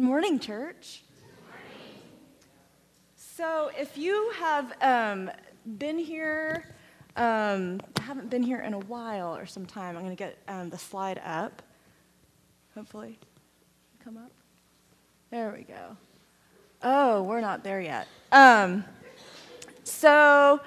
Good morning, church. So, if you have um, been here, um, haven't been here in a while or some time, I'm going to get um, the slide up. Hopefully, come up. There we go. Oh, we're not there yet. Um, so,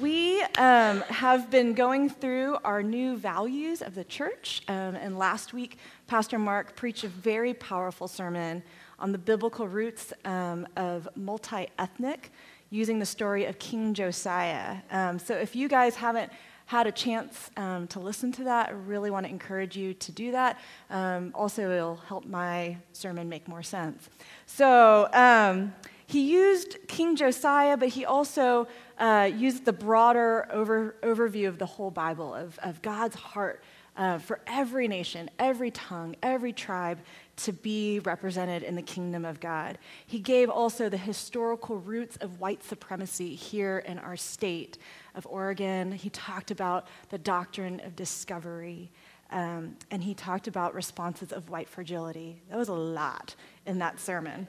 we um, have been going through our new values of the church, um, and last week, Pastor Mark preached a very powerful sermon on the biblical roots um, of multi ethnic using the story of King Josiah. Um, so if you guys haven't had a chance um, to listen to that, I really want to encourage you to do that. Um, also, it'll help my sermon make more sense. So, um, he used King Josiah, but he also uh, used the broader over, overview of the whole Bible, of, of God's heart uh, for every nation, every tongue, every tribe to be represented in the kingdom of God. He gave also the historical roots of white supremacy here in our state of Oregon. He talked about the doctrine of discovery. Um, and he talked about responses of white fragility. That was a lot in that sermon.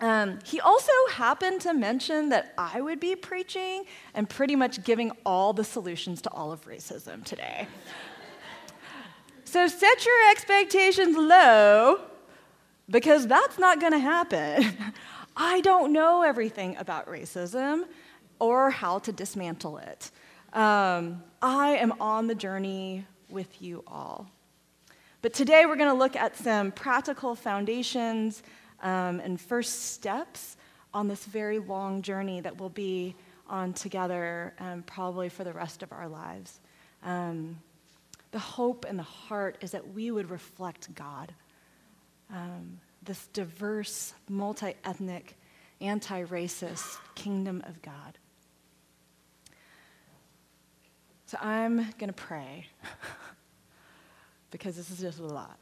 Um, he also happened to mention that I would be preaching and pretty much giving all the solutions to all of racism today. So set your expectations low because that's not going to happen. I don't know everything about racism or how to dismantle it. Um, I am on the journey with you all. But today we're going to look at some practical foundations um, and first steps on this very long journey that we'll be on together um, probably for the rest of our lives. Um, the hope and the heart is that we would reflect God. Um, this diverse, multi ethnic, anti racist kingdom of God. So I'm going to pray because this is just a lot.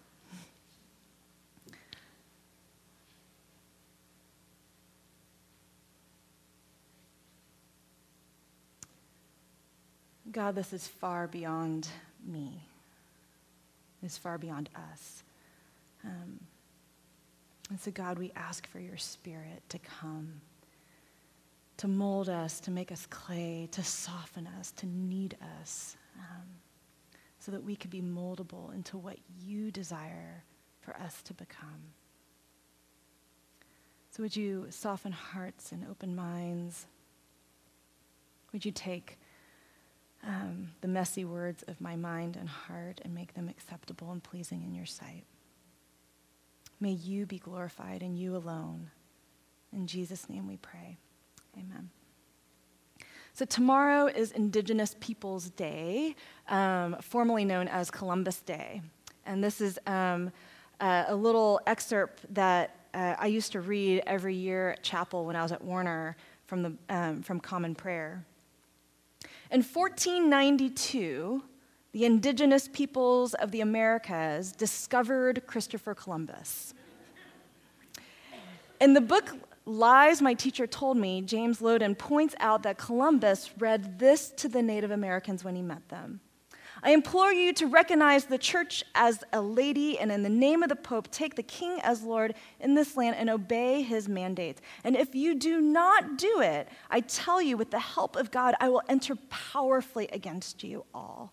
God, this is far beyond me is far beyond us. Um, and so, God, we ask for your spirit to come, to mold us, to make us clay, to soften us, to knead us, um, so that we could be moldable into what you desire for us to become. So, would you soften hearts and open minds? Would you take um, the messy words of my mind and heart and make them acceptable and pleasing in your sight. May you be glorified and you alone. In Jesus' name we pray. Amen. So, tomorrow is Indigenous Peoples Day, um, formerly known as Columbus Day. And this is um, uh, a little excerpt that uh, I used to read every year at chapel when I was at Warner from, the, um, from Common Prayer. In 1492, the indigenous peoples of the Americas discovered Christopher Columbus. In the book Lies My Teacher Told Me, James Loewen points out that Columbus read this to the Native Americans when he met them. I implore you to recognize the church as a lady, and in the name of the Pope, take the king as Lord in this land and obey his mandates. And if you do not do it, I tell you, with the help of God, I will enter powerfully against you all.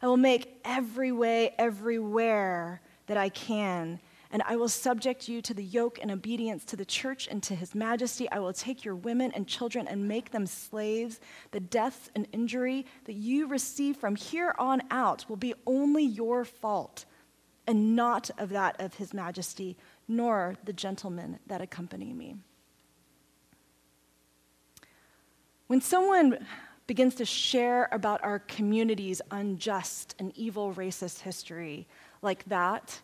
I will make every way, everywhere that I can and I will subject you to the yoke and obedience to the church and to his majesty. I will take your women and children and make them slaves. The death and injury that you receive from here on out will be only your fault and not of that of his majesty, nor the gentlemen that accompany me. When someone begins to share about our community's unjust and evil racist history like that,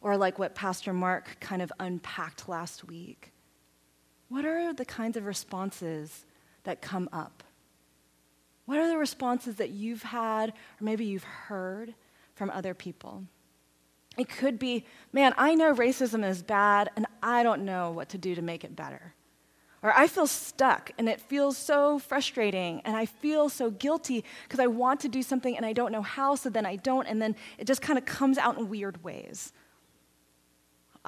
or like what Pastor Mark kind of unpacked last week? What are the kinds of responses that come up? What are the responses that you've had, or maybe you've heard from other people? It could be, man, I know racism is bad, and I don't know what to do to make it better. Or I feel stuck and it feels so frustrating and I feel so guilty because I want to do something and I don't know how, so then I don't, and then it just kind of comes out in weird ways.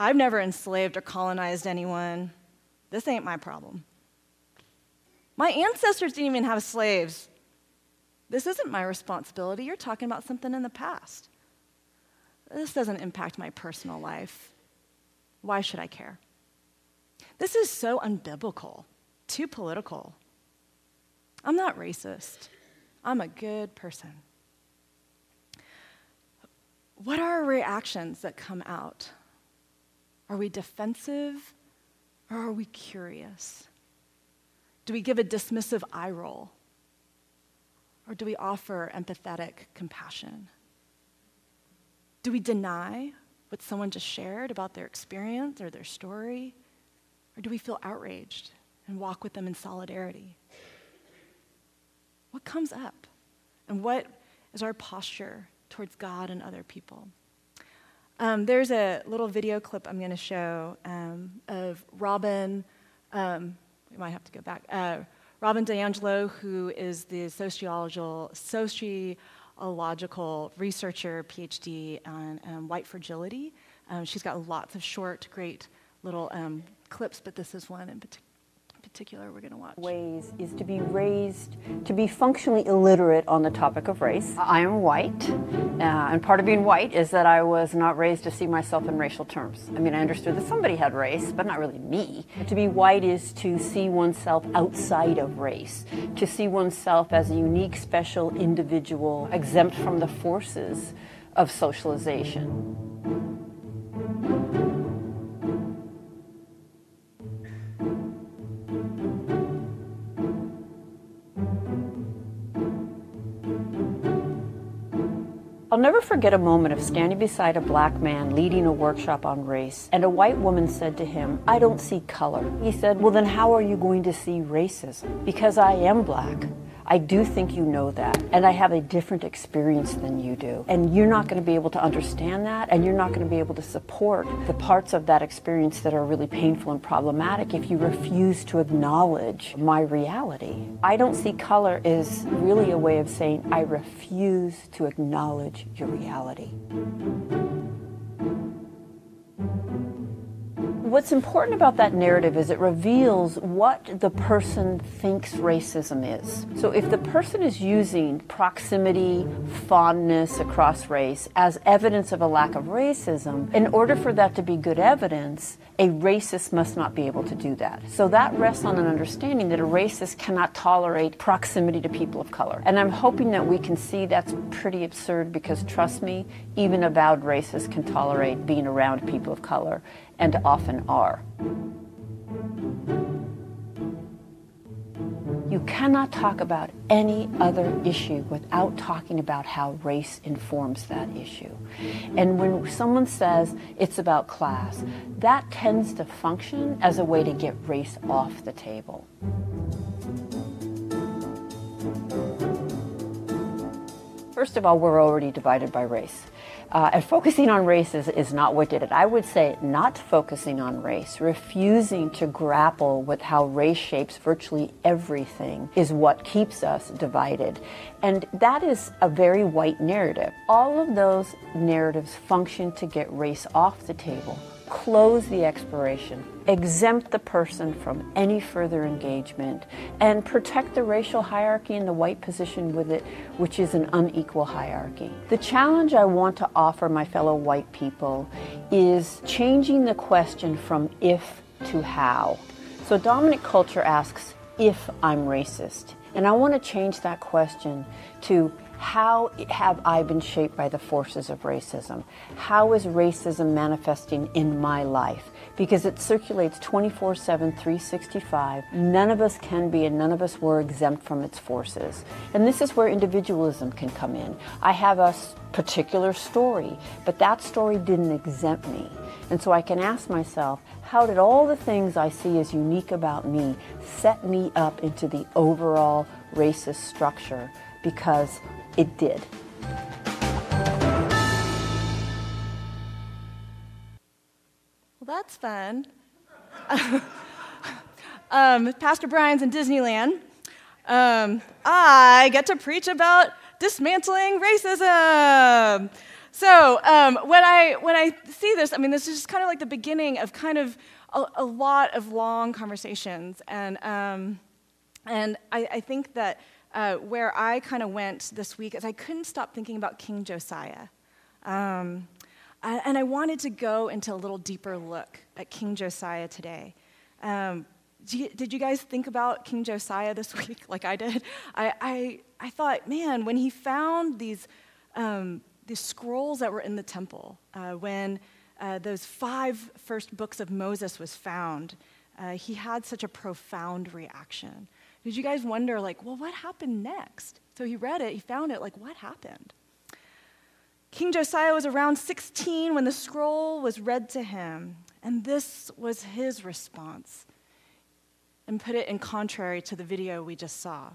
I've never enslaved or colonized anyone. This ain't my problem. My ancestors didn't even have slaves. This isn't my responsibility. You're talking about something in the past. This doesn't impact my personal life. Why should I care? This is so unbiblical, too political. I'm not racist. I'm a good person. What are reactions that come out? Are we defensive or are we curious? Do we give a dismissive eye roll? Or do we offer empathetic compassion? Do we deny what someone just shared about their experience or their story? Or do we feel outraged and walk with them in solidarity? What comes up? And what is our posture towards God and other people? Um, there's a little video clip I'm going to show um, of Robin. Um, we might have to go back. Uh, Robin DiAngelo, who is the sociological, sociological researcher, PhD on um, white fragility. Um, she's got lots of short, great little um, clips, but this is one in particular particular we're going to watch? Ways is to be raised to be functionally illiterate on the topic of race. I am white, uh, and part of being white is that I was not raised to see myself in racial terms. I mean, I understood that somebody had race, but not really me. To be white is to see oneself outside of race, to see oneself as a unique, special individual, exempt from the forces of socialization. I'll never forget a moment of standing beside a black man leading a workshop on race, and a white woman said to him, I don't see color. He said, Well, then how are you going to see racism? Because I am black. I do think you know that, and I have a different experience than you do. And you're not going to be able to understand that, and you're not going to be able to support the parts of that experience that are really painful and problematic if you refuse to acknowledge my reality. I don't see color as really a way of saying I refuse to acknowledge your reality. What's important about that narrative is it reveals what the person thinks racism is. So if the person is using proximity, fondness across race as evidence of a lack of racism, in order for that to be good evidence, a racist must not be able to do that. So that rests on an understanding that a racist cannot tolerate proximity to people of color. And I'm hoping that we can see that's pretty absurd because trust me, even avowed racists can tolerate being around people of color and often are. You cannot talk about any other issue without talking about how race informs that issue. And when someone says it's about class, that tends to function as a way to get race off the table. First of all, we're already divided by race. Uh, and focusing on race is, is not what did it. I would say not focusing on race, refusing to grapple with how race shapes virtually everything is what keeps us divided. And that is a very white narrative. All of those narratives function to get race off the table close the exploration, exempt the person from any further engagement, and protect the racial hierarchy and the white position with it, which is an unequal hierarchy. The challenge I want to offer my fellow white people is changing the question from if to how. So dominant culture asks if I'm racist. And I want to change that question to how have I been shaped by the forces of racism? How is racism manifesting in my life? Because it circulates 24 7, 365. None of us can be and none of us were exempt from its forces. And this is where individualism can come in. I have a particular story, but that story didn't exempt me. And so I can ask myself, how did all the things I see as unique about me set me up into the overall racist structure? Because it did. Well, that's fun. um, Pastor Brian's in Disneyland. Um, I get to preach about dismantling racism. So um, when I when I see this, I mean, this is just kind of like the beginning of kind of a, a lot of long conversations, and um, and I, I, think that uh, where I kind of went this week is I couldn't stop thinking about King Josiah, um, and I wanted to go into a little deeper look at King Josiah today. Um, did you guys think about King Josiah this week, like I did? I, I, I thought, man, when he found these um, the scrolls that were in the temple uh, when uh, those five first books of Moses was found. Uh, he had such a profound reaction. Did you guys wonder, like, well, what happened next? So he read it, he found it, like, what happened? King Josiah was around 16 when the scroll was read to him, and this was his response. And put it in contrary to the video we just saw.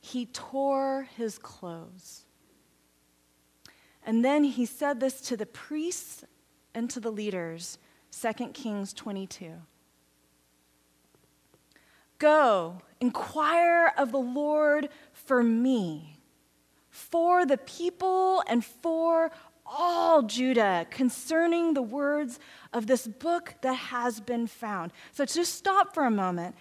He tore his clothes and then he said this to the priests and to the leaders, 2 Kings 22. Go, inquire of the Lord for me, for the people and for all Judah concerning the words of this book that has been found. So just stop for a moment.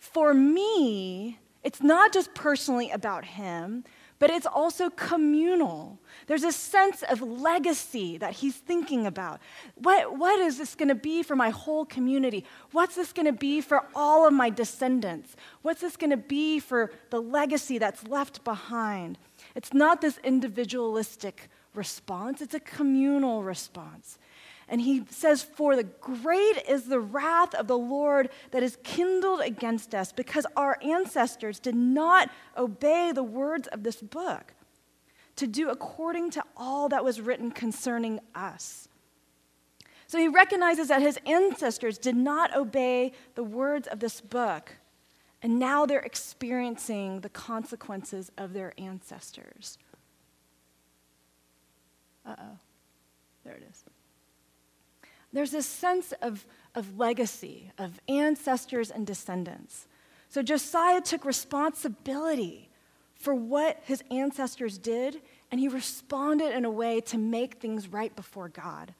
For me, it's not just personally about him, but it's also communal. There's a sense of legacy that he's thinking about. What, what is this going to be for my whole community? What's this going to be for all of my descendants? What's this going to be for the legacy that's left behind? It's not this individualistic response, it's a communal response. And he says, For the great is the wrath of the Lord that is kindled against us, because our ancestors did not obey the words of this book to do according to all that was written concerning us. So he recognizes that his ancestors did not obey the words of this book, and now they're experiencing the consequences of their ancestors. Uh oh. There it is there's this sense of, of legacy, of ancestors and descendants. So Josiah took responsibility for what his ancestors did, and he responded in a way to make things right before God.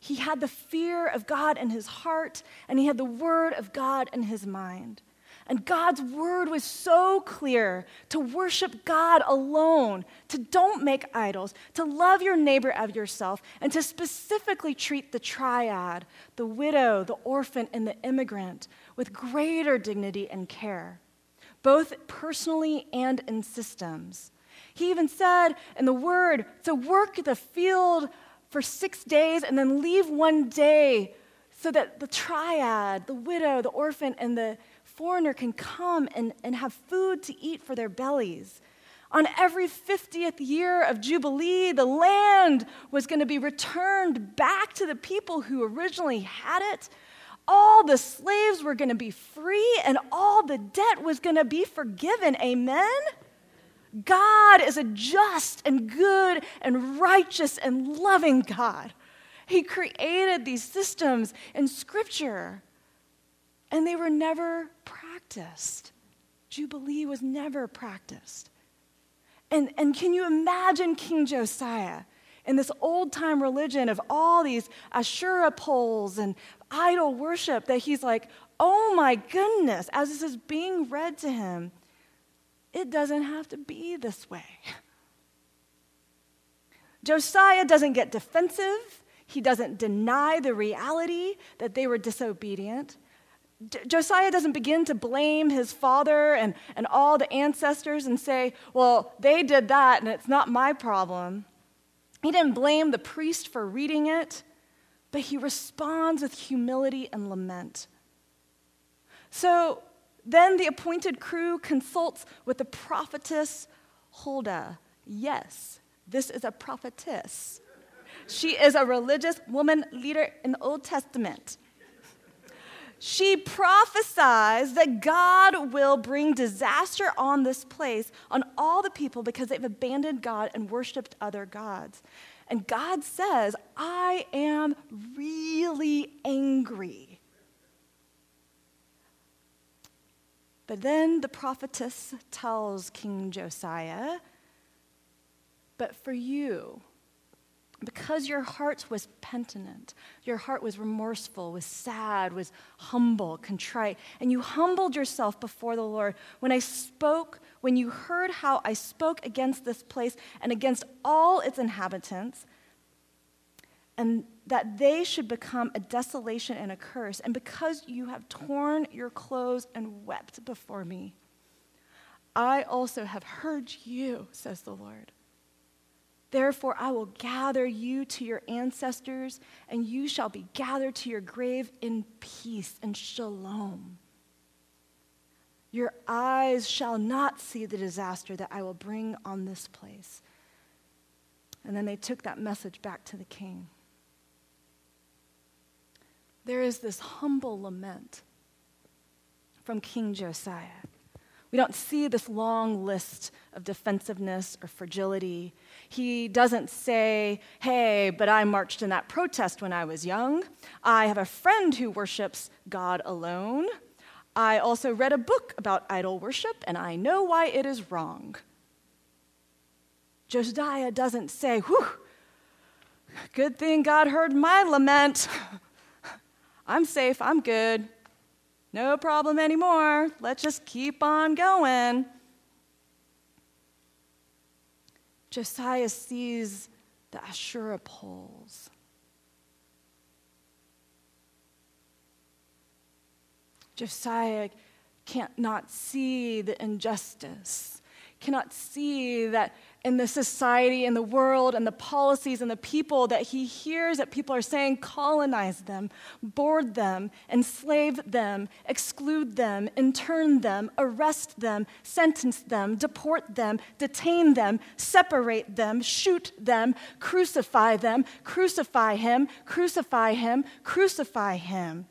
He had the fear of God in his heart, and he had the word of God in his mind. And God's word was so clear to worship God alone, to don't make idols, to love your neighbor as yourself, and to specifically treat the triad, the widow, the orphan, and the immigrant, with greater dignity and care, both personally and in systems. He even said in the word to work the field for six days and then leave one day so that the triad, the widow, the orphan, and the foreigner can come and, and have food to eat for their bellies. On every 50th year of Jubilee, the land was going to be returned back to the people who originally had it. All the slaves were going to be free, and all the debt was going to be forgiven. Amen? God is a just and good and righteous and loving God. He created these systems in Scripture and they were never practiced. Jubilee was never practiced. And, and can you imagine King Josiah in this old time religion of all these Asherah poles and idol worship that he's like, oh my goodness, as this is being read to him, it doesn't have to be this way. Josiah doesn't get defensive. He doesn't deny the reality that they were disobedient. Josiah doesn't begin to blame his father and, and all the ancestors and say, well, they did that and it's not my problem. He didn't blame the priest for reading it, but he responds with humility and lament. So then the appointed crew consults with the prophetess Huldah. Yes, this is a prophetess. She is a religious woman leader in the Old Testament she prophesies that God will bring disaster on this place, on all the people, because they've abandoned God and worshiped other gods. And God says, I am really angry. But then the prophetess tells King Josiah But for you, because your heart was penitent, your heart was remorseful, was sad, was humble, contrite, and you humbled yourself before the Lord. When I spoke, when you heard how I spoke against this place and against all its inhabitants, and that they should become a desolation and a curse, and because you have torn your clothes and wept before me, I also have heard you, says the Lord. Therefore, I will gather you to your ancestors, and you shall be gathered to your grave in peace and shalom. Your eyes shall not see the disaster that I will bring on this place. And then they took that message back to the king. There is this humble lament from King Josiah. We don't see this long list of defensiveness or fragility. He doesn't say, Hey, but I marched in that protest when I was young. I have a friend who worships God alone. I also read a book about idol worship, and I know why it is wrong. Josiah doesn't say, Whew, good thing God heard my lament. I'm safe, I'm good. No problem anymore. Let's just keep on going. Josiah sees the Asherah poles. Josiah can't not see the injustice, cannot see that in the society and the world and the policies and the people that he hears that people are saying colonize them, board them, enslave them, exclude them, intern them, arrest them, sentence them, deport them, detain them, separate them, shoot them, crucify them, crucify him, crucify him, crucify him.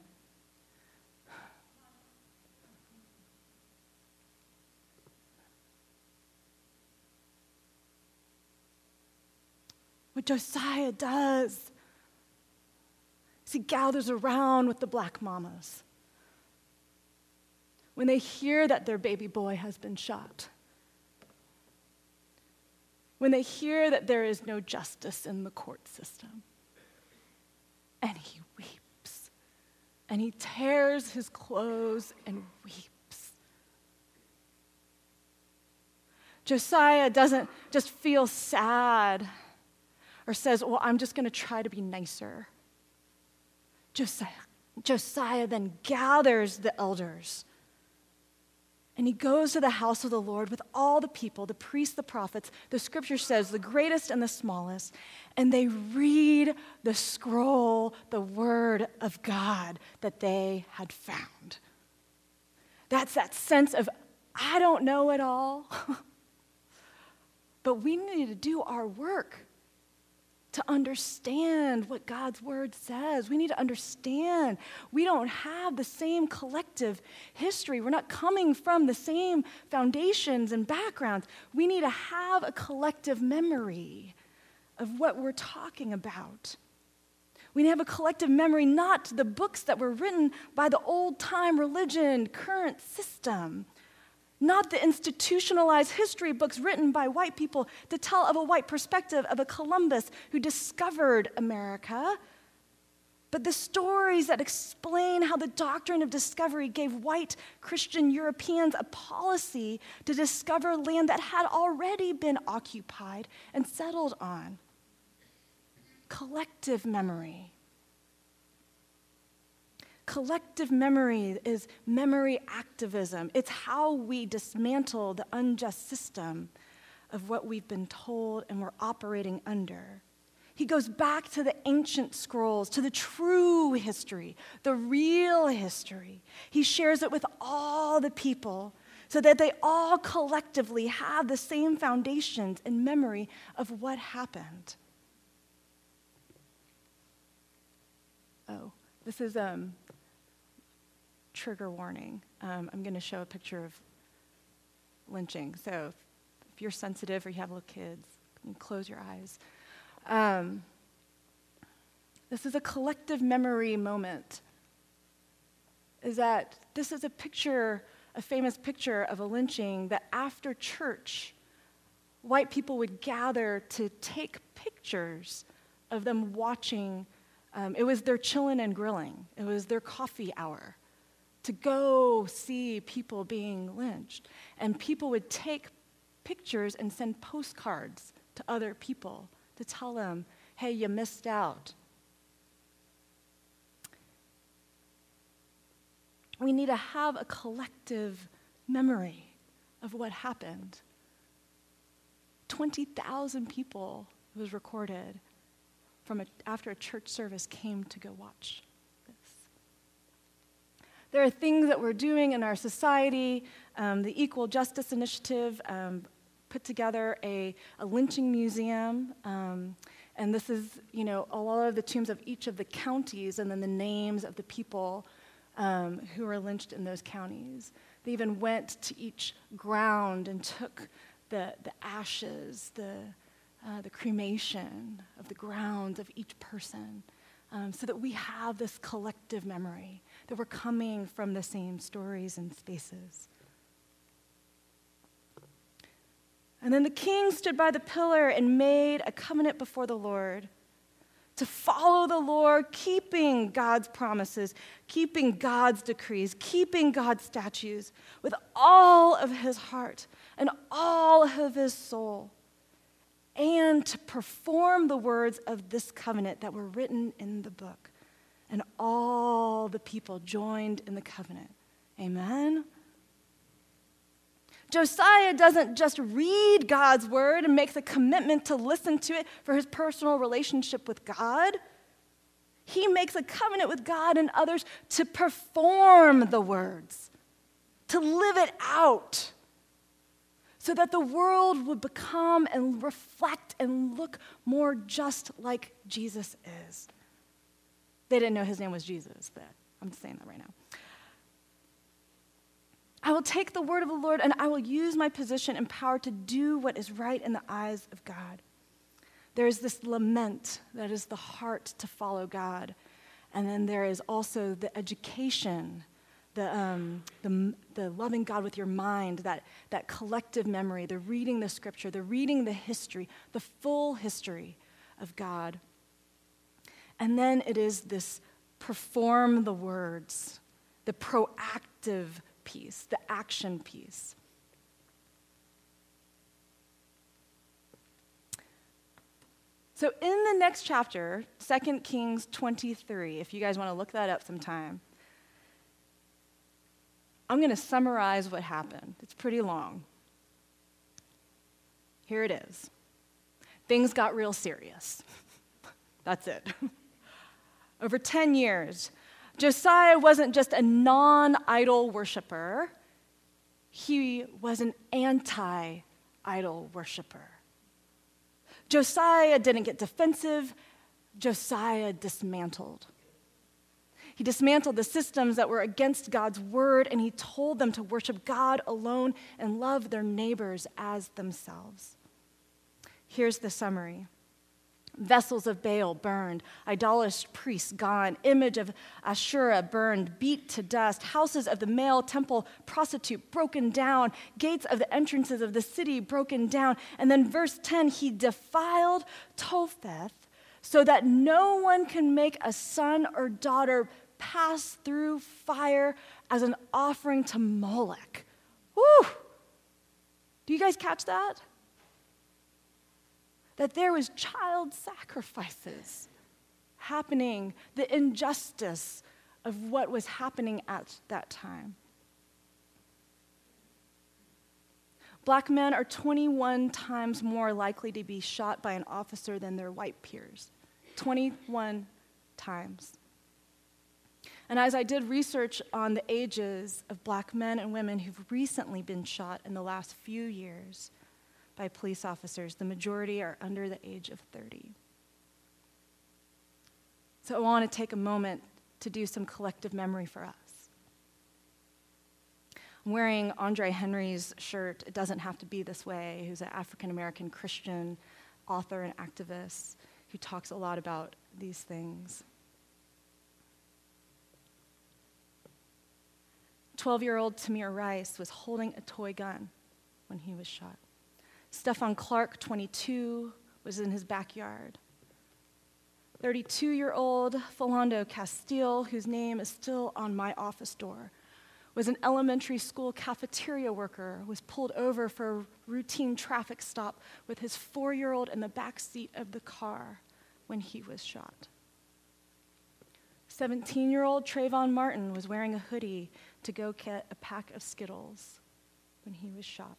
Josiah does he gathers around with the black mamas. When they hear that their baby boy has been shot, when they hear that there is no justice in the court system, and he weeps, and he tears his clothes and weeps. Josiah doesn't just feel sad or says, Well, I'm just going to try to be nicer. Josiah, Josiah then gathers the elders. And he goes to the house of the Lord with all the people, the priests, the prophets, the scripture says, the greatest and the smallest, and they read the scroll, the word of God that they had found. That's that sense of, I don't know it all, but we need to do our work to understand what God's word says. We need to understand we don't have the same collective history. We're not coming from the same foundations and backgrounds. We need to have a collective memory of what we're talking about. We need to have a collective memory, not the books that were written by the old time religion, current system not the institutionalized history books written by white people to tell of a white perspective of a Columbus who discovered America, but the stories that explain how the doctrine of discovery gave white Christian Europeans a policy to discover land that had already been occupied and settled on. Collective memory. Collective memory is memory activism. It's how we dismantle the unjust system of what we've been told and we're operating under. He goes back to the ancient scrolls, to the true history, the real history. He shares it with all the people so that they all collectively have the same foundations and memory of what happened. Oh, this is um, trigger warning. Um, I'm going to show a picture of lynching. So if you're sensitive or you have little kids, you close your eyes. Um, this is a collective memory moment. Is that this is a picture, a famous picture of a lynching that after church, white people would gather to take pictures of them watching. Um, it was their chilling and grilling, it was their coffee hour to go see people being lynched. And people would take pictures and send postcards to other people to tell them, hey, you missed out. We need to have a collective memory of what happened. 20,000 people, was recorded, from a, after a church service came to go watch. There are things that we're doing in our society. Um, the Equal Justice Initiative um, put together a, a lynching museum. Um, and this is, you know, a lot of the tombs of each of the counties and then the names of the people um, who were lynched in those counties. They even went to each ground and took the, the ashes, the, uh, the cremation of the grounds of each person, um, so that we have this collective memory, that we're coming from the same stories and spaces. And then the king stood by the pillar and made a covenant before the Lord to follow the Lord, keeping God's promises, keeping God's decrees, keeping God's statutes with all of his heart and all of his soul, and to perform the words of this covenant that were written in the book. And all the people joined in the covenant. Amen. Josiah doesn't just read God's word and makes a commitment to listen to it for his personal relationship with God. He makes a covenant with God and others to perform the words, to live it out, so that the world would become and reflect and look more just like Jesus is. They didn't know his name was Jesus, but I'm saying that right now. I will take the word of the Lord and I will use my position and power to do what is right in the eyes of God. There is this lament that is the heart to follow God. And then there is also the education, the, um, the, the loving God with your mind, that, that collective memory, the reading the scripture, the reading the history, the full history of God. And then it is this perform the words, the proactive piece, the action piece. So, in the next chapter, 2 Kings 23, if you guys want to look that up sometime, I'm going to summarize what happened. It's pretty long. Here it is. Things got real serious. That's it. Over 10 years, Josiah wasn't just a non idol worshiper, he was an anti idol worshiper. Josiah didn't get defensive, Josiah dismantled. He dismantled the systems that were against God's word, and he told them to worship God alone and love their neighbors as themselves. Here's the summary Vessels of Baal burned, idolatrous priests gone, image of Asherah burned, beat to dust, houses of the male temple prostitute broken down, gates of the entrances of the city broken down. And then, verse 10 he defiled Topheth so that no one can make a son or daughter pass through fire as an offering to Moloch. Woo! Do you guys catch that? That there was child sacrifices happening, the injustice of what was happening at that time. Black men are 21 times more likely to be shot by an officer than their white peers. 21 times. And as I did research on the ages of black men and women who've recently been shot in the last few years, by police officers. The majority are under the age of 30. So I want to take a moment to do some collective memory for us. I'm wearing Andre Henry's shirt. It doesn't have to be this way, who's an African American Christian author and activist who talks a lot about these things. 12 year old Tamir Rice was holding a toy gun when he was shot. Stephon Clark, 22, was in his backyard. 32 year old Philando Castile, whose name is still on my office door, was an elementary school cafeteria worker, was pulled over for a routine traffic stop with his four year old in the back seat of the car when he was shot. 17 year old Trayvon Martin was wearing a hoodie to go get a pack of Skittles when he was shot.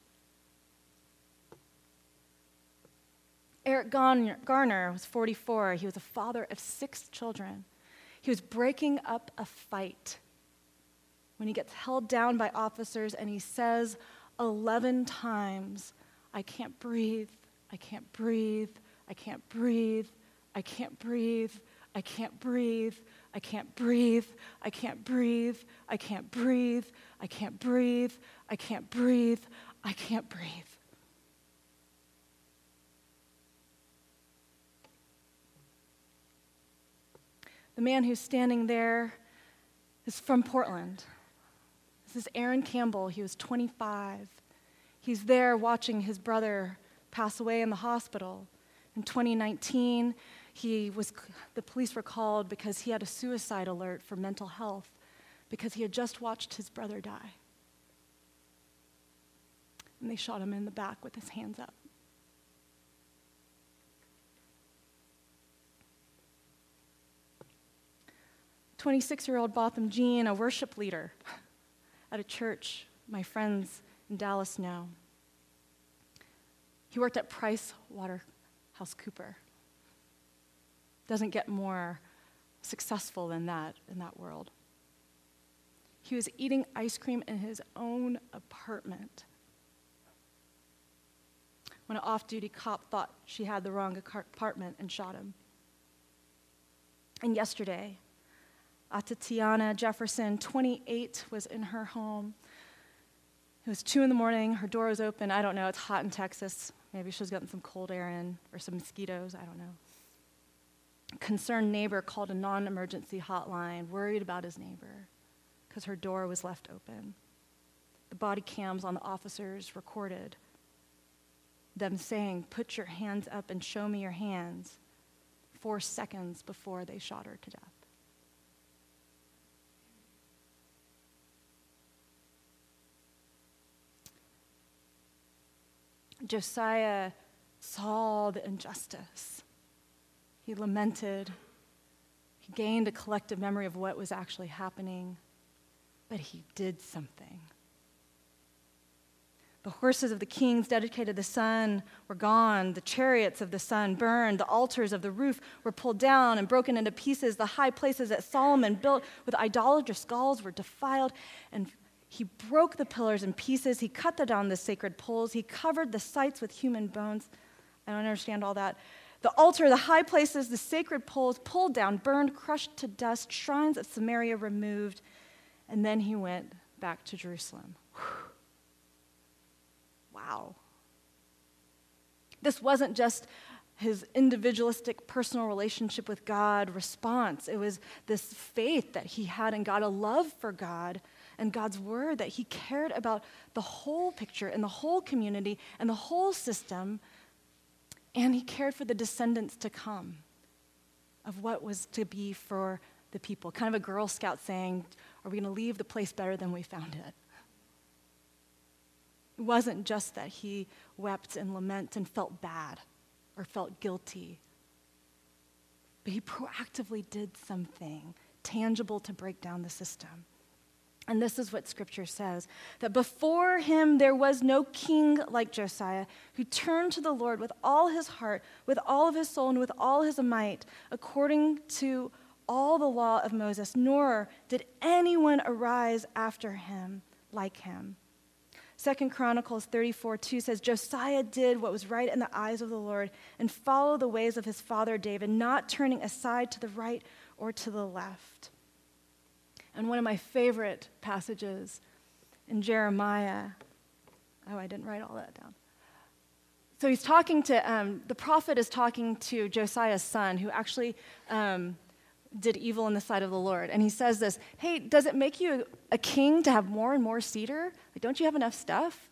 Eric Garner was 44. He was a father of six children. He was breaking up a fight when he gets held down by officers and he says 11 times, I can't breathe, I can't breathe, I can't breathe, I can't breathe, I can't breathe, I can't breathe, I can't breathe, I can't breathe, I can't breathe, I can't breathe, I can't breathe. The man who's standing there is from Portland. This is Aaron Campbell. He was 25. He's there watching his brother pass away in the hospital. In 2019, he was, the police were called because he had a suicide alert for mental health because he had just watched his brother die. And they shot him in the back with his hands up. 26 year old Botham Jean, a worship leader at a church my friends in Dallas know. He worked at Price Waterhouse Cooper. Doesn't get more successful than that in that world. He was eating ice cream in his own apartment when an off duty cop thought she had the wrong apartment and shot him. And yesterday, Atatiana Jefferson, 28, was in her home. It was 2 in the morning. Her door was open. I don't know. It's hot in Texas. Maybe she was getting some cold air in or some mosquitoes. I don't know. Concerned neighbor called a non emergency hotline, worried about his neighbor because her door was left open. The body cams on the officers recorded them saying, Put your hands up and show me your hands, four seconds before they shot her to death. Josiah saw the injustice. He lamented. He gained a collective memory of what was actually happening, but he did something. The horses of the kings dedicated to the sun were gone. The chariots of the sun burned. The altars of the roof were pulled down and broken into pieces. The high places that Solomon built with idolatrous skulls were defiled and he broke the pillars in pieces. He cut down the sacred poles. He covered the sites with human bones. I don't understand all that. The altar, the high places, the sacred poles pulled down, burned, crushed to dust, shrines of Samaria removed. And then he went back to Jerusalem. Whew. Wow. This wasn't just his individualistic personal relationship with God response, it was this faith that he had in God, a love for God and God's word, that He cared about the whole picture and the whole community and the whole system, and He cared for the descendants to come of what was to be for the people. Kind of a Girl Scout saying, Are we going to leave the place better than we found it? It wasn't just that he wept and lamented and felt bad or felt guilty, but he proactively did something tangible to break down the system. And this is what scripture says that before him there was no king like Josiah who turned to the Lord with all his heart, with all of his soul, and with all his might, according to all the law of Moses, nor did anyone arise after him like him. Second Chronicles 34 2 says, Josiah did what was right in the eyes of the Lord and followed the ways of his father David, not turning aside to the right or to the left. And one of my favorite passages in Jeremiah, oh, I didn't write all that down. So he's talking to, um, the prophet is talking to Josiah's son, who actually um, did evil in the sight of the Lord. And he says this Hey, does it make you a king to have more and more cedar? Like, don't you have enough stuff?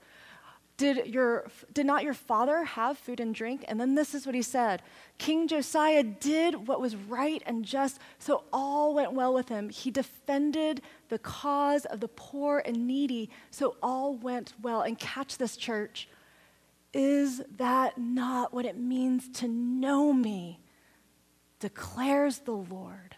Did, your, did not your father have food and drink? And then this is what he said King Josiah did what was right and just, so all went well with him. He defended the cause of the poor and needy, so all went well. And catch this, church. Is that not what it means to know me? Declares the Lord.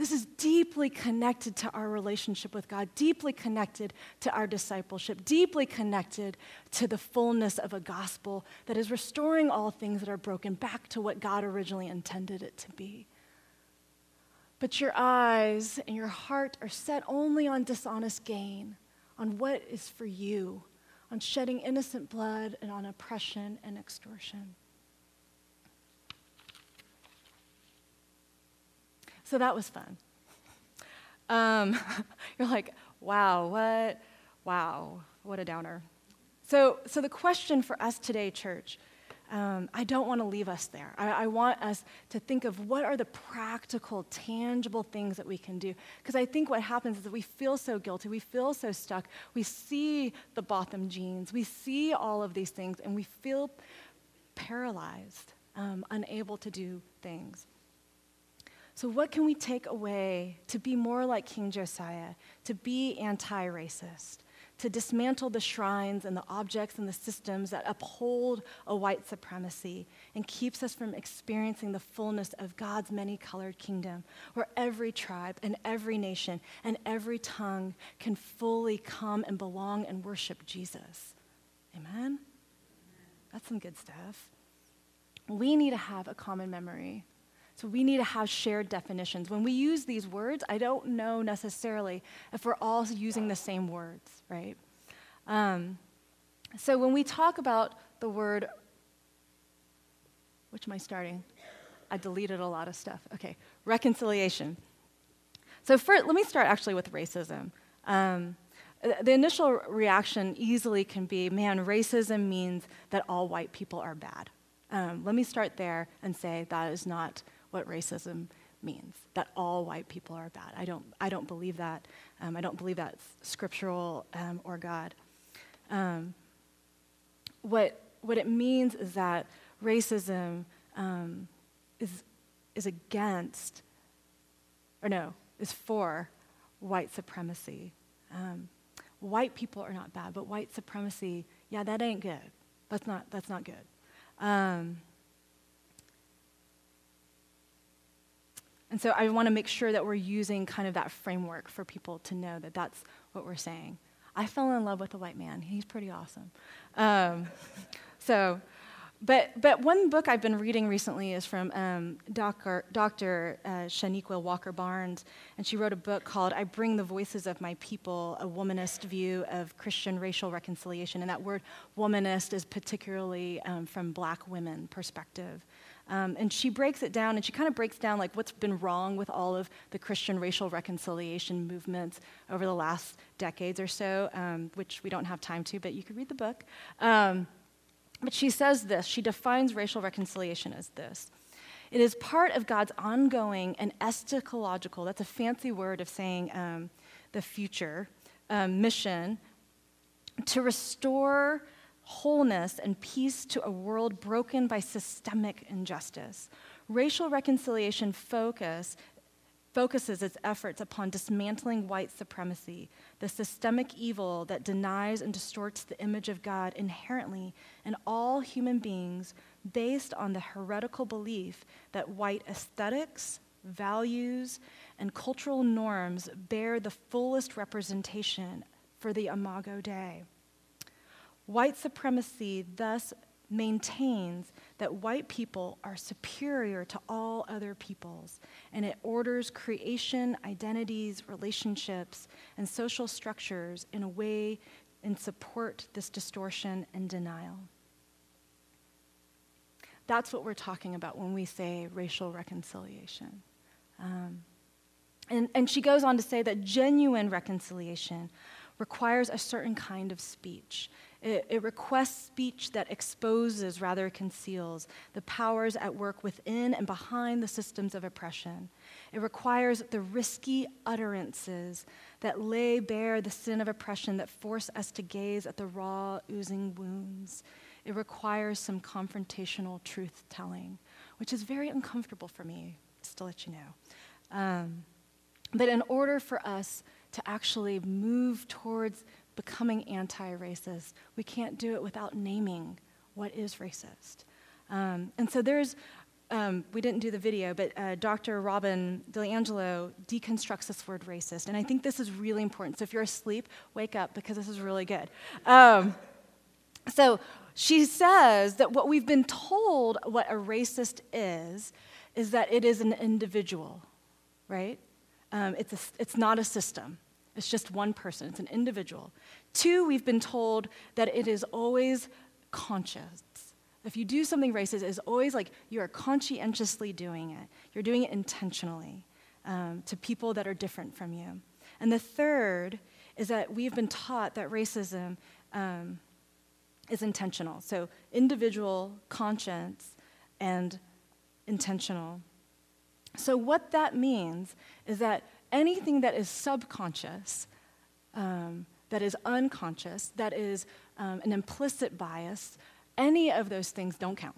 This is deeply connected to our relationship with God, deeply connected to our discipleship, deeply connected to the fullness of a gospel that is restoring all things that are broken back to what God originally intended it to be. But your eyes and your heart are set only on dishonest gain, on what is for you, on shedding innocent blood, and on oppression and extortion. So that was fun. Um, you're like, wow, what? Wow, what a downer. So, so the question for us today, church, um, I don't want to leave us there. I, I, want us to think of what are the practical, tangible things that we can do. Because I think what happens is that we feel so guilty, we feel so stuck, we see the Botham Jeans, we see all of these things, and we feel paralyzed, um, unable to do things. So, what can we take away to be more like King Josiah, to be anti racist, to dismantle the shrines and the objects and the systems that uphold a white supremacy and keeps us from experiencing the fullness of God's many colored kingdom, where every tribe and every nation and every tongue can fully come and belong and worship Jesus? Amen? That's some good stuff. We need to have a common memory so we need to have shared definitions. When we use these words, I don't know necessarily if we're all using the same words, right? Um, so when we talk about the word, which am I starting? I deleted a lot of stuff. Okay, reconciliation. So first, let me start actually with racism. Um, the initial reaction easily can be, man, racism means that all white people are bad. Um, let me start there and say that is not what racism means that all white people are bad. I don't, I don't believe that. Um, I don't believe that's scriptural um, or God. Um, what, what it means is that racism um, is, is against, or no, is for white supremacy. Um, white people are not bad, but white supremacy, yeah, that ain't good. That's not, that's not good. And so I want to make sure that we're using kind of that framework for people to know that that's what we're saying. I fell in love with a white man. He's pretty awesome. Um, so, but, but one book I've been reading recently is from um, Dr. Dr. Uh, Chanequa Walker Barnes, and she wrote a book called I Bring the Voices of My People, a womanist view of Christian racial reconciliation. And that word womanist is particularly um, from black women perspective. Um, and she breaks it down, and she kind of breaks down like what's been wrong with all of the Christian racial reconciliation movements over the last decades or so, um, which we don't have time to, but you could read the book. Um, but she says this. She defines racial reconciliation as this. It is part of God's ongoing and eschatological, that's a fancy word of saying um, the future, um, mission to restore wholeness and peace to a world broken by systemic injustice. Racial reconciliation focus focuses its efforts upon dismantling white supremacy, the systemic evil that denies and distorts the image of God inherently in all human beings based on the heretical belief that white aesthetics, values, and cultural norms bear the fullest representation for the Imago Dei. White supremacy thus maintains that white people are superior to all other peoples, and it orders creation, identities, relationships, and social structures in a way and support this distortion and denial. That's what we're talking about when we say racial reconciliation. Um, and, and she goes on to say that genuine reconciliation requires a certain kind of speech. It, it, requests speech that exposes rather conceals the powers at work within and behind the systems of oppression. It requires the risky utterances that lay bare the sin of oppression that force us to gaze at the raw, oozing wounds. It requires some confrontational truth telling, which is very uncomfortable for me, just to let you know. Um, but in order for us to actually move towards becoming anti racist. We can't do it without naming what is racist. Um, and so there's, um, we didn't do the video, but uh, Dr. Robin DiAngelo deconstructs this word racist. And I think this is really important. So if you're asleep, wake up because this is really good. Um, so she says that what we've been told what a racist is, is that it is an individual, right? Um, it's, a, it's not a system. It's just one person, it's an individual. Two, we've been told that it is always conscious. If you do something racist, it's always like you are conscientiously doing it. You're doing it intentionally um, to people that are different from you. And the third is that we've been taught that racism um, is intentional. So, individual, conscience, and intentional. So, what that means is that anything that is subconscious, um, that is unconscious, that is um, an implicit bias, any of those things don't count.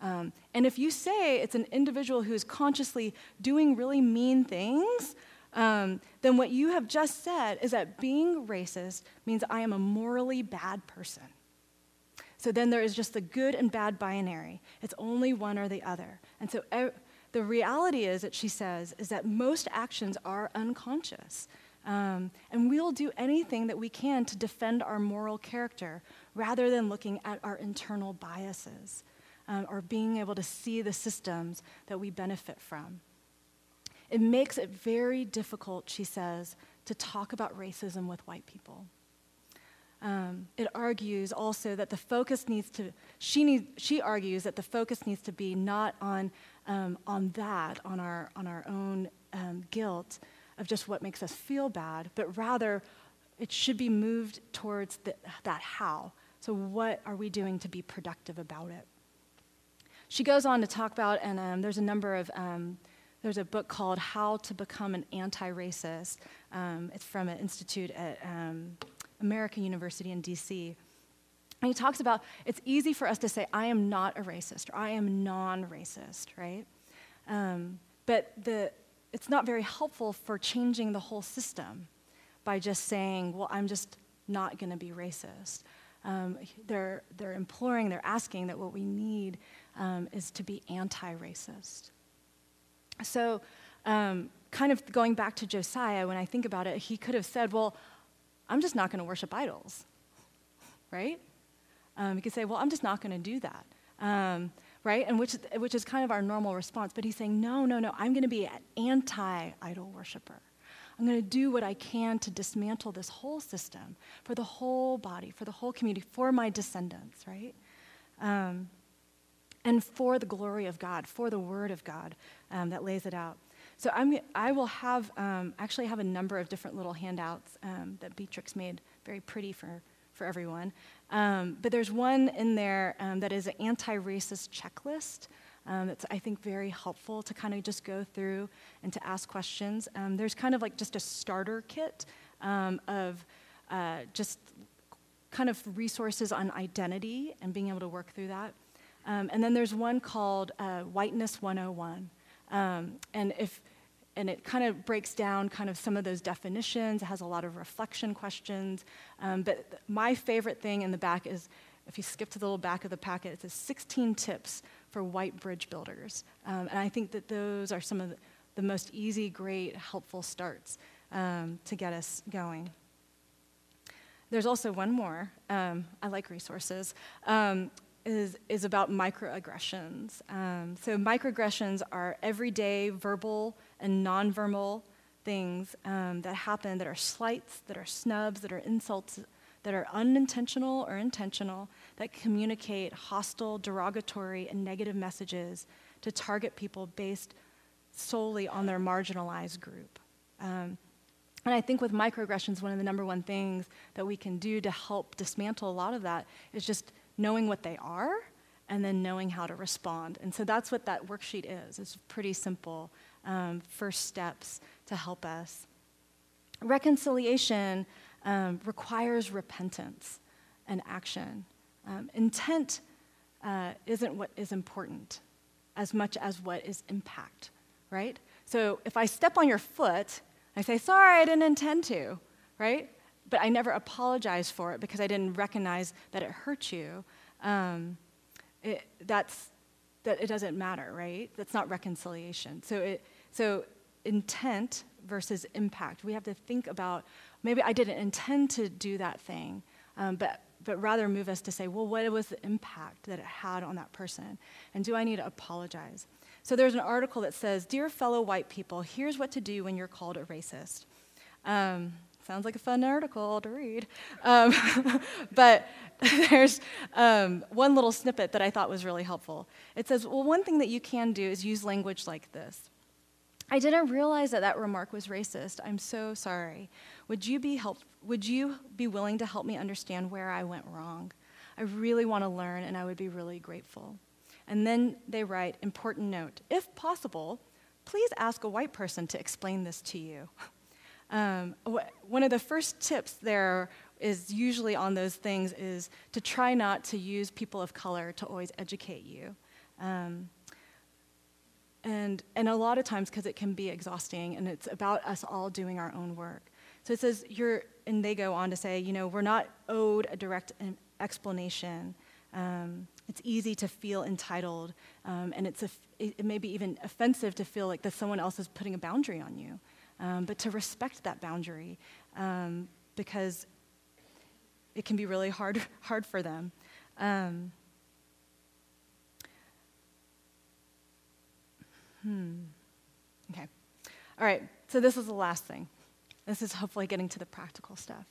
Um, and if you say it's an individual who is consciously doing really mean things, um, then what you have just said is that being racist means I am a morally bad person. So then there is just the good and bad binary. It's only one or the other. And so the reality is that she says is that most actions are unconscious. Um, and we'll do anything that we can to defend our moral character rather than looking at our internal biases um, or being able to see the systems that we benefit from. It makes it very difficult, she says, to talk about racism with white people. Um, it argues also that the focus needs to, she, need, she argues that the focus needs to be not on um, on that, on our, on our own um, guilt of just what makes us feel bad, but rather it should be moved towards the, that how. So, what are we doing to be productive about it? She goes on to talk about, and um, there's a number of, um, there's a book called How to Become an Anti Racist. Um, it's from an institute at um, American University in DC. And he talks about it's easy for us to say, I am not a racist or I am non racist, right? Um, but the, it's not very helpful for changing the whole system by just saying, well, I'm just not going to be racist. Um, they're, they're imploring, they're asking that what we need um, is to be anti racist. So, um, kind of going back to Josiah, when I think about it, he could have said, well, I'm just not going to worship idols, right? Um, he could say, Well, I'm just not going to do that. Um, right? And which, which is kind of our normal response. But he's saying, No, no, no, I'm going to be an anti idol worshiper. I'm going to do what I can to dismantle this whole system for the whole body, for the whole community, for my descendants, right? Um, and for the glory of God, for the Word of God um, that lays it out. So I'm, I will have um, actually have a number of different little handouts um, that Beatrix made very pretty for for everyone. Um, but there's one in there um, that is an anti racist checklist. Um, that's, I think, very helpful to kind of just go through and to ask questions. Um, there's kind of like just a starter kit um, of uh, just kind of resources on identity and being able to work through that. Um, and then there's one called uh, Whiteness 101. and if and it kind of breaks down kind of some of those definitions. It has a lot of reflection questions. Um, but th- my favorite thing in the back is if you skip to the little back of the packet, it says 16 tips for white bridge builders. Um, and I think that those are some of the, most easy, great, helpful starts um, to get us going. There's also one more. Um, I like resources. Is, is about microaggressions. Um, so, microaggressions are everyday verbal and nonverbal things um, that happen that are slights, that are snubs, that are insults, that are unintentional or intentional, that communicate hostile, derogatory, and negative messages to target people based solely on their marginalized group. Um, And I think with microaggressions, one of the number one things that we can do to help dismantle a lot of that is just knowing what they are and then knowing how to respond. And so that's what that worksheet is. It's pretty simple um, first steps to help us. Reconciliation um, requires repentance and action. Um, intent uh, isn't what is important as much as what is impact, right? So if I step on your foot, I say, sorry, I didn't intend to, right? But I never apologized for it because I didn't recognize that it hurt you. Um, it, that's, that it doesn't matter, right? That's not reconciliation. So, it, so intent versus impact. We have to think about maybe I didn't intend to do that thing, um, but, but rather move us to say, well, what was the impact that it had on that person? And do I need to apologize? So there's an article that says, Dear fellow white people, here's what to do when you're called a racist. Um, sounds like a fun article to read. Um, but there's um, one little snippet that I thought was really helpful. It says, Well, one thing that you can do is use language like this. I didn't realize that that remark was racist. I'm so sorry. Would you be help, would you be willing to help me understand where I went wrong? I really want to learn and I would be really grateful. And then they write, important note, if possible, please ask a white person to explain this to you. Um, one of the first tips there is usually on those things is to try not to use people of color to always educate you. Um, and, and a lot of times, because it can be exhausting and it's about us all doing our own work. So it says, you're, and they go on to say, you know, we're not owed a direct explanation. Um, it's easy to feel entitled, um, and it's a, it may be even offensive to feel like that someone else is putting a boundary on you. Um, but to respect that boundary um, because it can be really hard, hard for them. Um, Hmm. Okay. All right. So this is the last thing. This is hopefully getting to the practical stuff.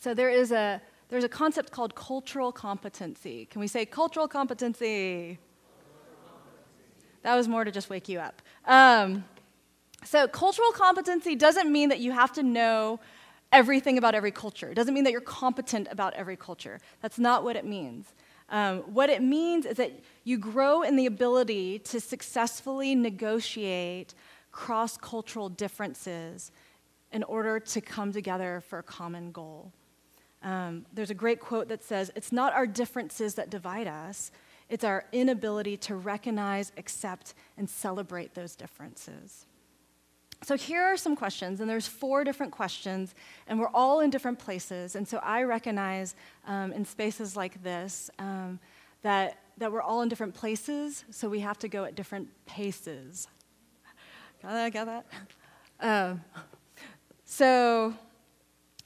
So there is a there's a concept called cultural competency. Can we say cultural competency? That was more to just wake you up. Um, so cultural competency doesn't mean that you have to know everything about every culture. It doesn't mean that you're competent about every culture. That's not what it means. Um, what it means is that you grow in the ability to successfully negotiate cross cultural differences in order to come together for a common goal. Um, there's a great quote that says, It's not our differences that divide us, it's our inability to recognize, accept, and celebrate those differences. So here are some questions, and there's four different questions, and we're all in different places. And so I recognize um, in spaces like this um, that, that we're all in different places, so we have to go at different paces. Got that? Got that? Um, so,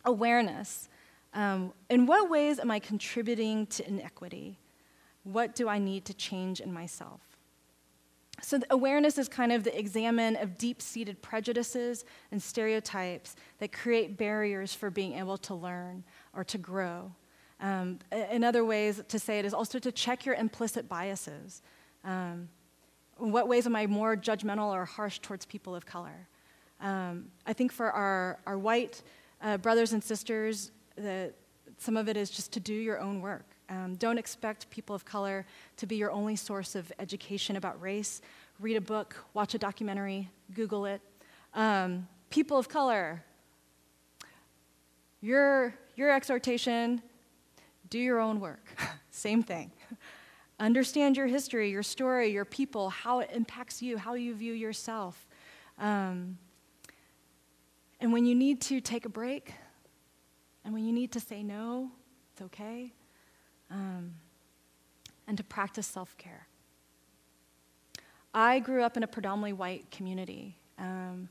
awareness. Um, in what ways am I contributing to inequity? What do I need to change in myself? So, awareness is kind of the examine of deep seated prejudices and stereotypes that create barriers for being able to learn or to grow. Um, in other ways to say it is also to check your implicit biases. Um, in what ways am I more judgmental or harsh towards people of color? Um, I think for our, our white uh, brothers and sisters, some of it is just to do your own work. Um, don't expect people of color to be your only source of education about race. Read a book, watch a documentary, Google it. Um, people of color, your, your exhortation, do your own work. Same thing. Understand your history, your story, your people, how it impacts you, how you view yourself. Um, and when you need to take a break, and when you need to say no, it's okay um, and to practice self care. I grew up in a predominantly white community, um,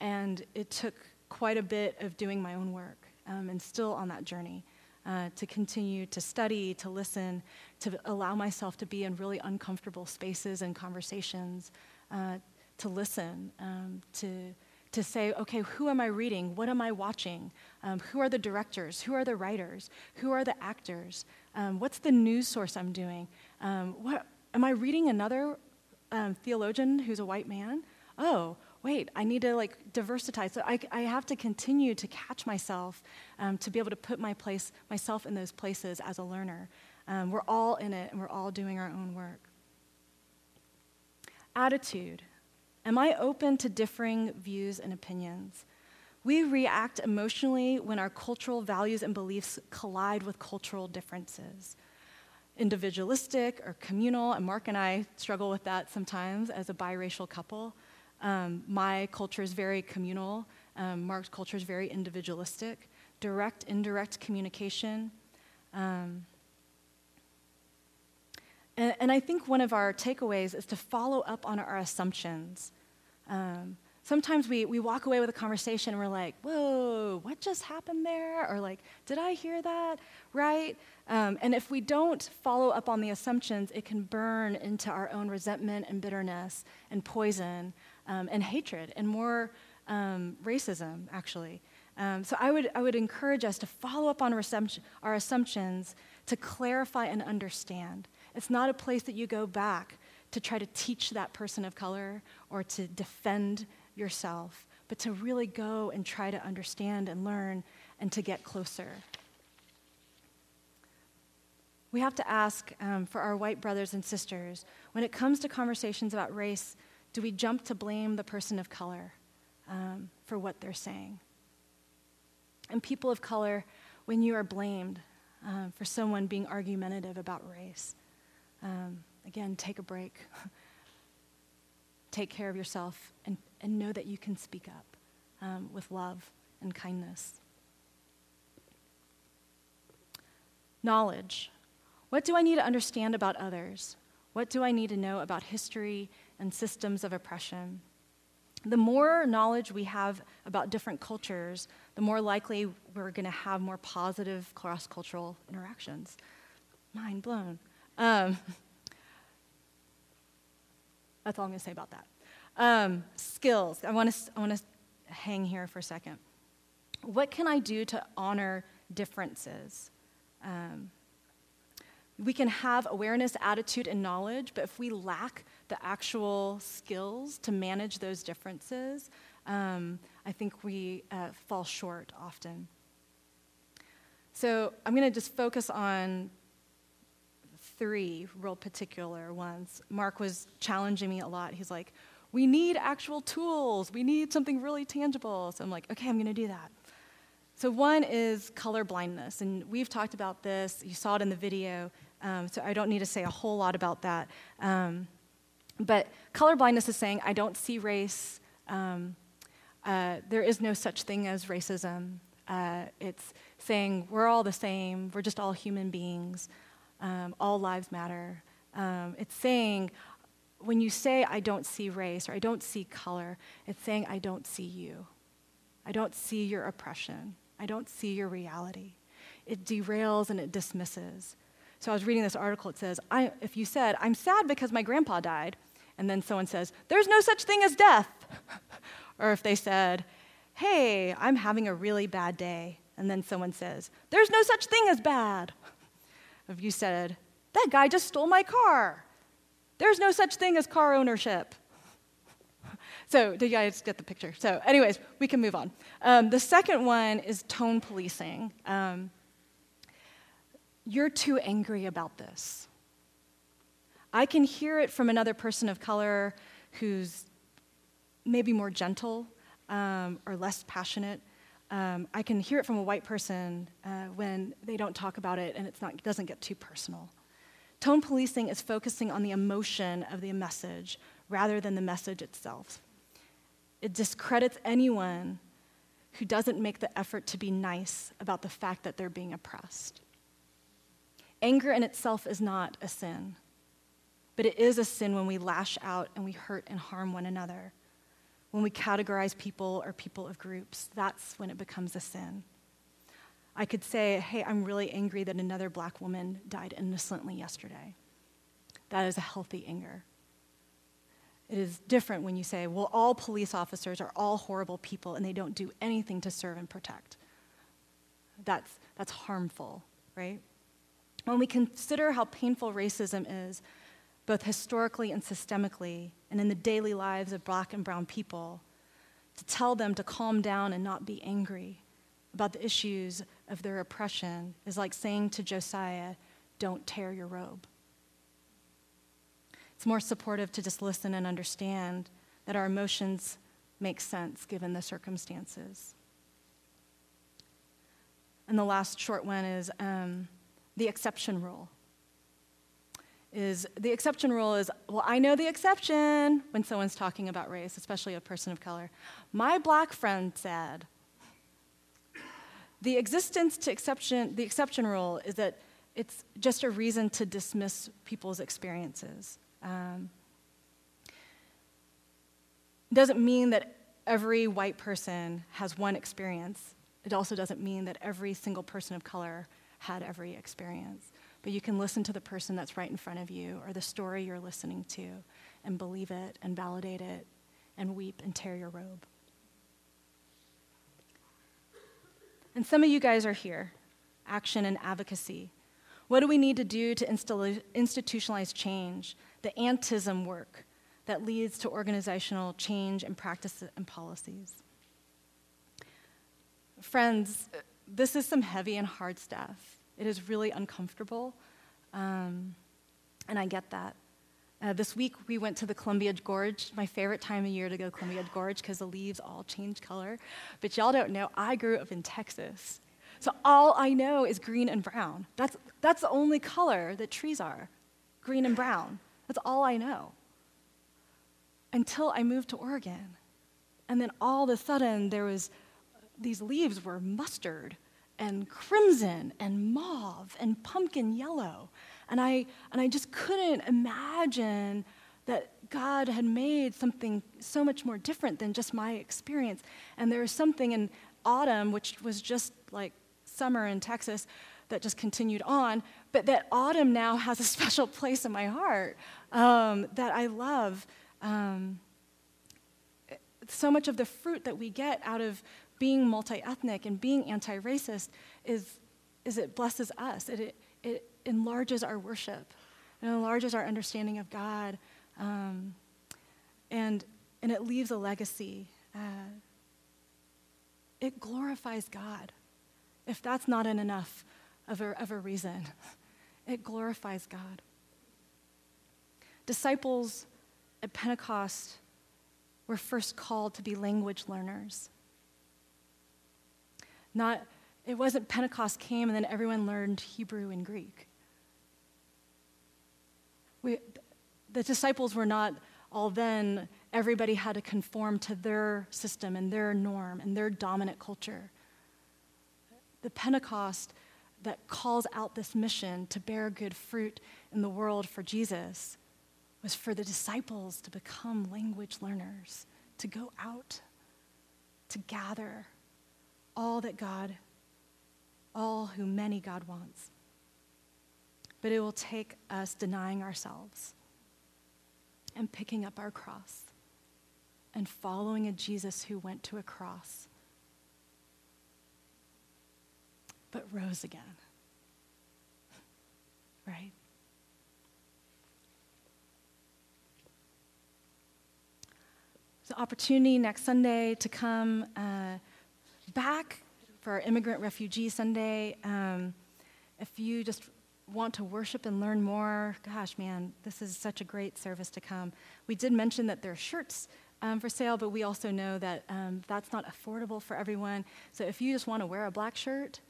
and it took quite a bit of doing my own work, um, and still on that journey. Uh, to continue to study, to listen, to allow myself to be in really uncomfortable spaces and conversations, uh, to listen, um, to to say, okay, who am I reading? What am I watching? Um, who are the directors? Who are the writers? Who are the actors? Um, what's the news source I'm doing? Um, what, am I reading another um, theologian who's a white man? Oh, wait, I need to like diversify. So I, I have to continue to catch myself um, to be able to put my place, myself in those places as a learner. Um, we're all in it and we're all doing our own work. Attitude. Am I open to differing views and opinions? We react emotionally when our cultural values and beliefs collide with cultural differences. Individualistic or communal, and Mark and I struggle with that sometimes as a biracial couple. Um, my culture is very communal, um, Mark's culture is very individualistic, direct, indirect communication. Um, and, and, I think one of our takeaways is to follow up on our assumptions. Um, sometimes we, we walk away with a conversation and we're like, whoa, what just happened there? Or like, did I hear that? Right? Um, and if we don't follow up on the assumptions, it can burn into our own resentment and bitterness and poison um, and hatred and more um, racism, actually. Um, so I would, I would encourage us to follow up on our, our assumptions to clarify and understand. It's not a place that you go back to try to teach that person of color or to defend yourself, but to really go and try to understand and learn and to get closer. We have to ask um, for our white brothers and sisters when it comes to conversations about race, do we jump to blame the person of color um, for what they're saying? And people of color, when you are blamed um, for someone being argumentative about race, um, again, take a break. take care of yourself and, and know that you can speak up um, with love and kindness. Knowledge. What do I need to understand about others? What do I need to know about history and systems of oppression. The more knowledge we have about different cultures, the more likely we're going to have more positive cross cultural interactions. Mind blown. Um, that's all I'm going to say about that. Um, skills. I want to I want to hang here for a second. What can I do to honor differences? Um, we can have awareness, attitude, and knowledge, but if we lack the actual skills to manage those differences, um, I think we uh, fall short often. So I'm going to just focus on three real particular ones. Mark was challenging me a lot. He's like, we need actual tools. We need something really tangible. So I'm like, okay, I'm going to do that. So, one is color blindness, and we've talked about this. You saw it in the video. Um, so I don't need to say a whole lot about that. Um, but colorblindness is saying, I don't see race. Um, uh, there is no such thing as racism. Uh, it's saying we're all the same, we're just all human beings, um, all lives matter. Um, it's saying, when you say, I don't see race or I don't see color, it's saying, I don't see you. I don't see your oppression. I don't see your reality. It derails and it dismisses. So I was reading this article. It says, if you said, I'm sad because my grandpa died, and then someone says, There's no such thing as death. or if they said, Hey, I'm having a really bad day, and then someone says, There's no such thing as bad. If you said, That guy just stole my car, there's no such thing as car ownership. So, did you guys get the picture? So, anyways, we can move on. Um, the second one is tone policing. Um, you're too angry about this. I can hear it from another person of color who's maybe more gentle um, or less passionate. Um, I can hear it from a white person uh, when they don't talk about it and it's not, it doesn't get too personal. Tone policing is focusing on the emotion of the message rather than the message itself. It discredits anyone who doesn't make the effort to be nice about the fact that they're being oppressed. Anger in itself is not a sin, but it is a sin when we lash out and we hurt and harm one another. When we categorize people or people of groups, that's when it becomes a sin. I could say, hey, I'm really angry that another black woman died innocently yesterday. That is a healthy anger. It is different when you say, well, all police officers are all horrible people and they don't do anything to serve and protect. That's, that's harmful, right? When we consider how painful racism is, both historically and systemically, and in the daily lives of black and brown people, to tell them to calm down and not be angry about the issues of their oppression is like saying to Josiah, Don't tear your robe. It's more supportive to just listen and understand that our emotions make sense given the circumstances. And the last short one is um, the exception rule. Is the exception rule is, well, I know the exception when someone's talking about race, especially a person of color. My black friend said, the existence to exception, the exception rule is that it's just a reason to dismiss people's experiences. Um, doesn't mean that every white person has one experience. It also doesn't mean that every single person of color had every experience. But you can listen to the person that's right in front of you or the story you're listening to and believe it and validate it and weep and tear your robe. And some of you guys are here action and advocacy. What do we need to do to institutionalize change, the antism work that leads to organizational change and practices and policies? Friends, this is some heavy and hard stuff. It is really uncomfortable, um, and I get that. Uh, this week we went to the Columbia Gorge, my favorite time of year to go to Columbia Gorge because the leaves all change color. But y'all don't know, I grew up in Texas. So all I know is green and brown. That's, that's the only color that trees are green and brown. That's all I know. Until I moved to Oregon. And then all of a sudden, there was these leaves were mustard and crimson and mauve and pumpkin yellow. And I, and I just couldn't imagine that God had made something so much more different than just my experience. And there was something in autumn, which was just like summer in Texas, that just continued on, but that autumn now has a special place in my heart um, that I love. Um, so much of the fruit that we get out of being multi ethnic and being anti racist is, is it blesses us. It, it, it enlarges our worship, it enlarges our understanding of God, um, and, and it leaves a legacy. Uh, it glorifies God. If that's not an enough of a, of a reason, it glorifies God. Disciples at Pentecost were first called to be language learners. Not, it wasn't Pentecost came and then everyone learned Hebrew and Greek. We, the disciples were not all then, everybody had to conform to their system and their norm and their dominant culture. The Pentecost that calls out this mission to bear good fruit in the world for Jesus was for the disciples to become language learners, to go out, to gather all that God, all who many God wants but it will take us denying ourselves and picking up our cross and following a Jesus who went to a cross but rose again. Right? the opportunity next Sunday to come uh, back for our Immigrant Refugee Sunday. Um, if you just want to worship and learn more, gosh, man, this is such a great service to come. We did mention that there are shirts um, for sale, but we also know that um, that's not affordable for everyone. So if you just want to wear a black shirt,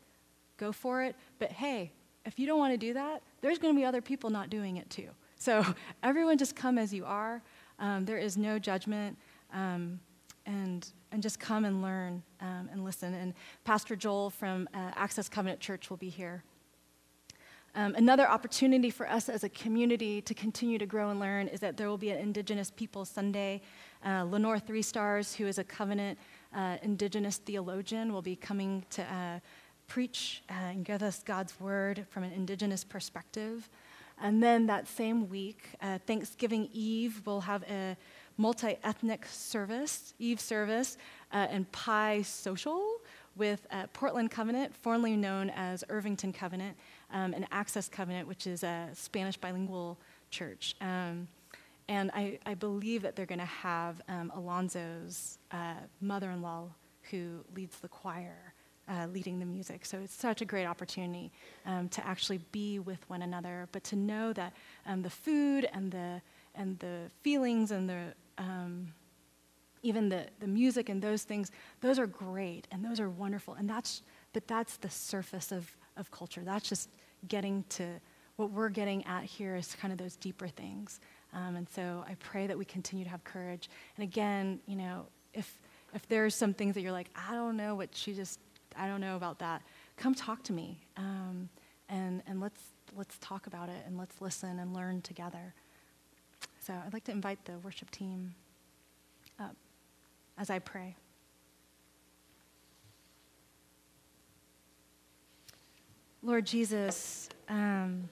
go for it. But hey, if you don't want to do that, there's going to be other people not doing it too. So everyone just come as you are. Um, there is no judgment. And, and just come and learn um, and listen. And Pastor Joel from uh, Access Covenant Church will be here um, another opportunity for us as a community to continue to grow and learn is that there will be an Indigenous People Sunday. Uh, Lenore Three Stars, who is a covenant uh, Indigenous theologian, will be coming to uh, preach uh, and give us God's word from an Indigenous perspective. And then that same week, uh, Thanksgiving Eve, we'll have a multi ethnic service, Eve service, uh, and Pie Social with Portland Covenant, formerly known as Irvington Covenant um, an Access Covenant, which is a Spanish bilingual church. Um, and I, I believe that they're going to have um, Alonzo's uh, mother in law who leads the choir. Uh, leading the music. So it's such a great opportunity um, to actually be with one another, but to know that um, the food and the and the feelings and the um, even the, the music and those things, those are great and those are wonderful. And that's but that's the surface of, of culture. That's just getting to what we're getting at here is kind of those deeper things. Um, and so I pray that we continue to have courage. And again, you know, if if there's some things that you're like, I don't know what she just, I don't know about that, come talk to me, um, and and let's let's talk about it and let's listen and learn together. So I'd like to invite the worship team up as I pray. Lord Jesus, um,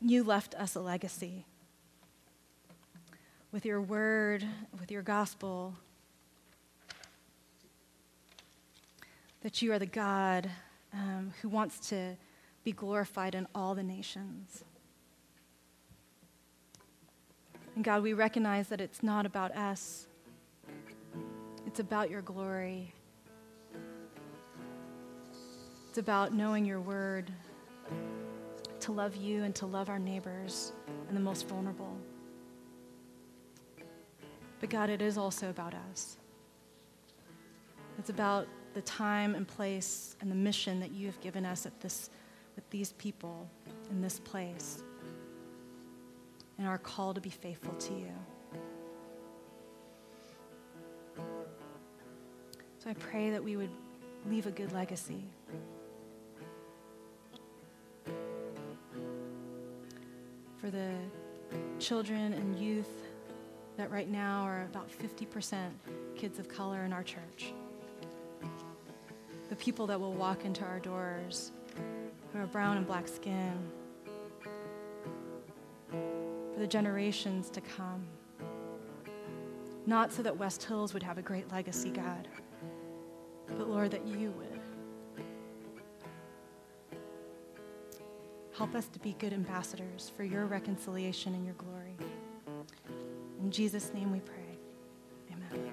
you left us a legacy with your word, with your gospel, that you are the God um, who wants to be glorified in all the nations. And God, we recognize that it's not about us, it's about your glory. It's about knowing your word, to love you and to love our neighbors and the most vulnerable. But God, it is also about us. It's about the time and place and the mission that you have given us at this, with these people in this place and our call to be faithful to you. So I pray that we would leave a good legacy. For the children and youth that right now are about 50% kids of color in our church. The people that will walk into our doors who are brown and black skin for the generations to come. Not so that West Hills would have a great legacy, God, but Lord, that you would. Help us to be good ambassadors for your reconciliation and your glory. In Jesus' name we pray. Amen.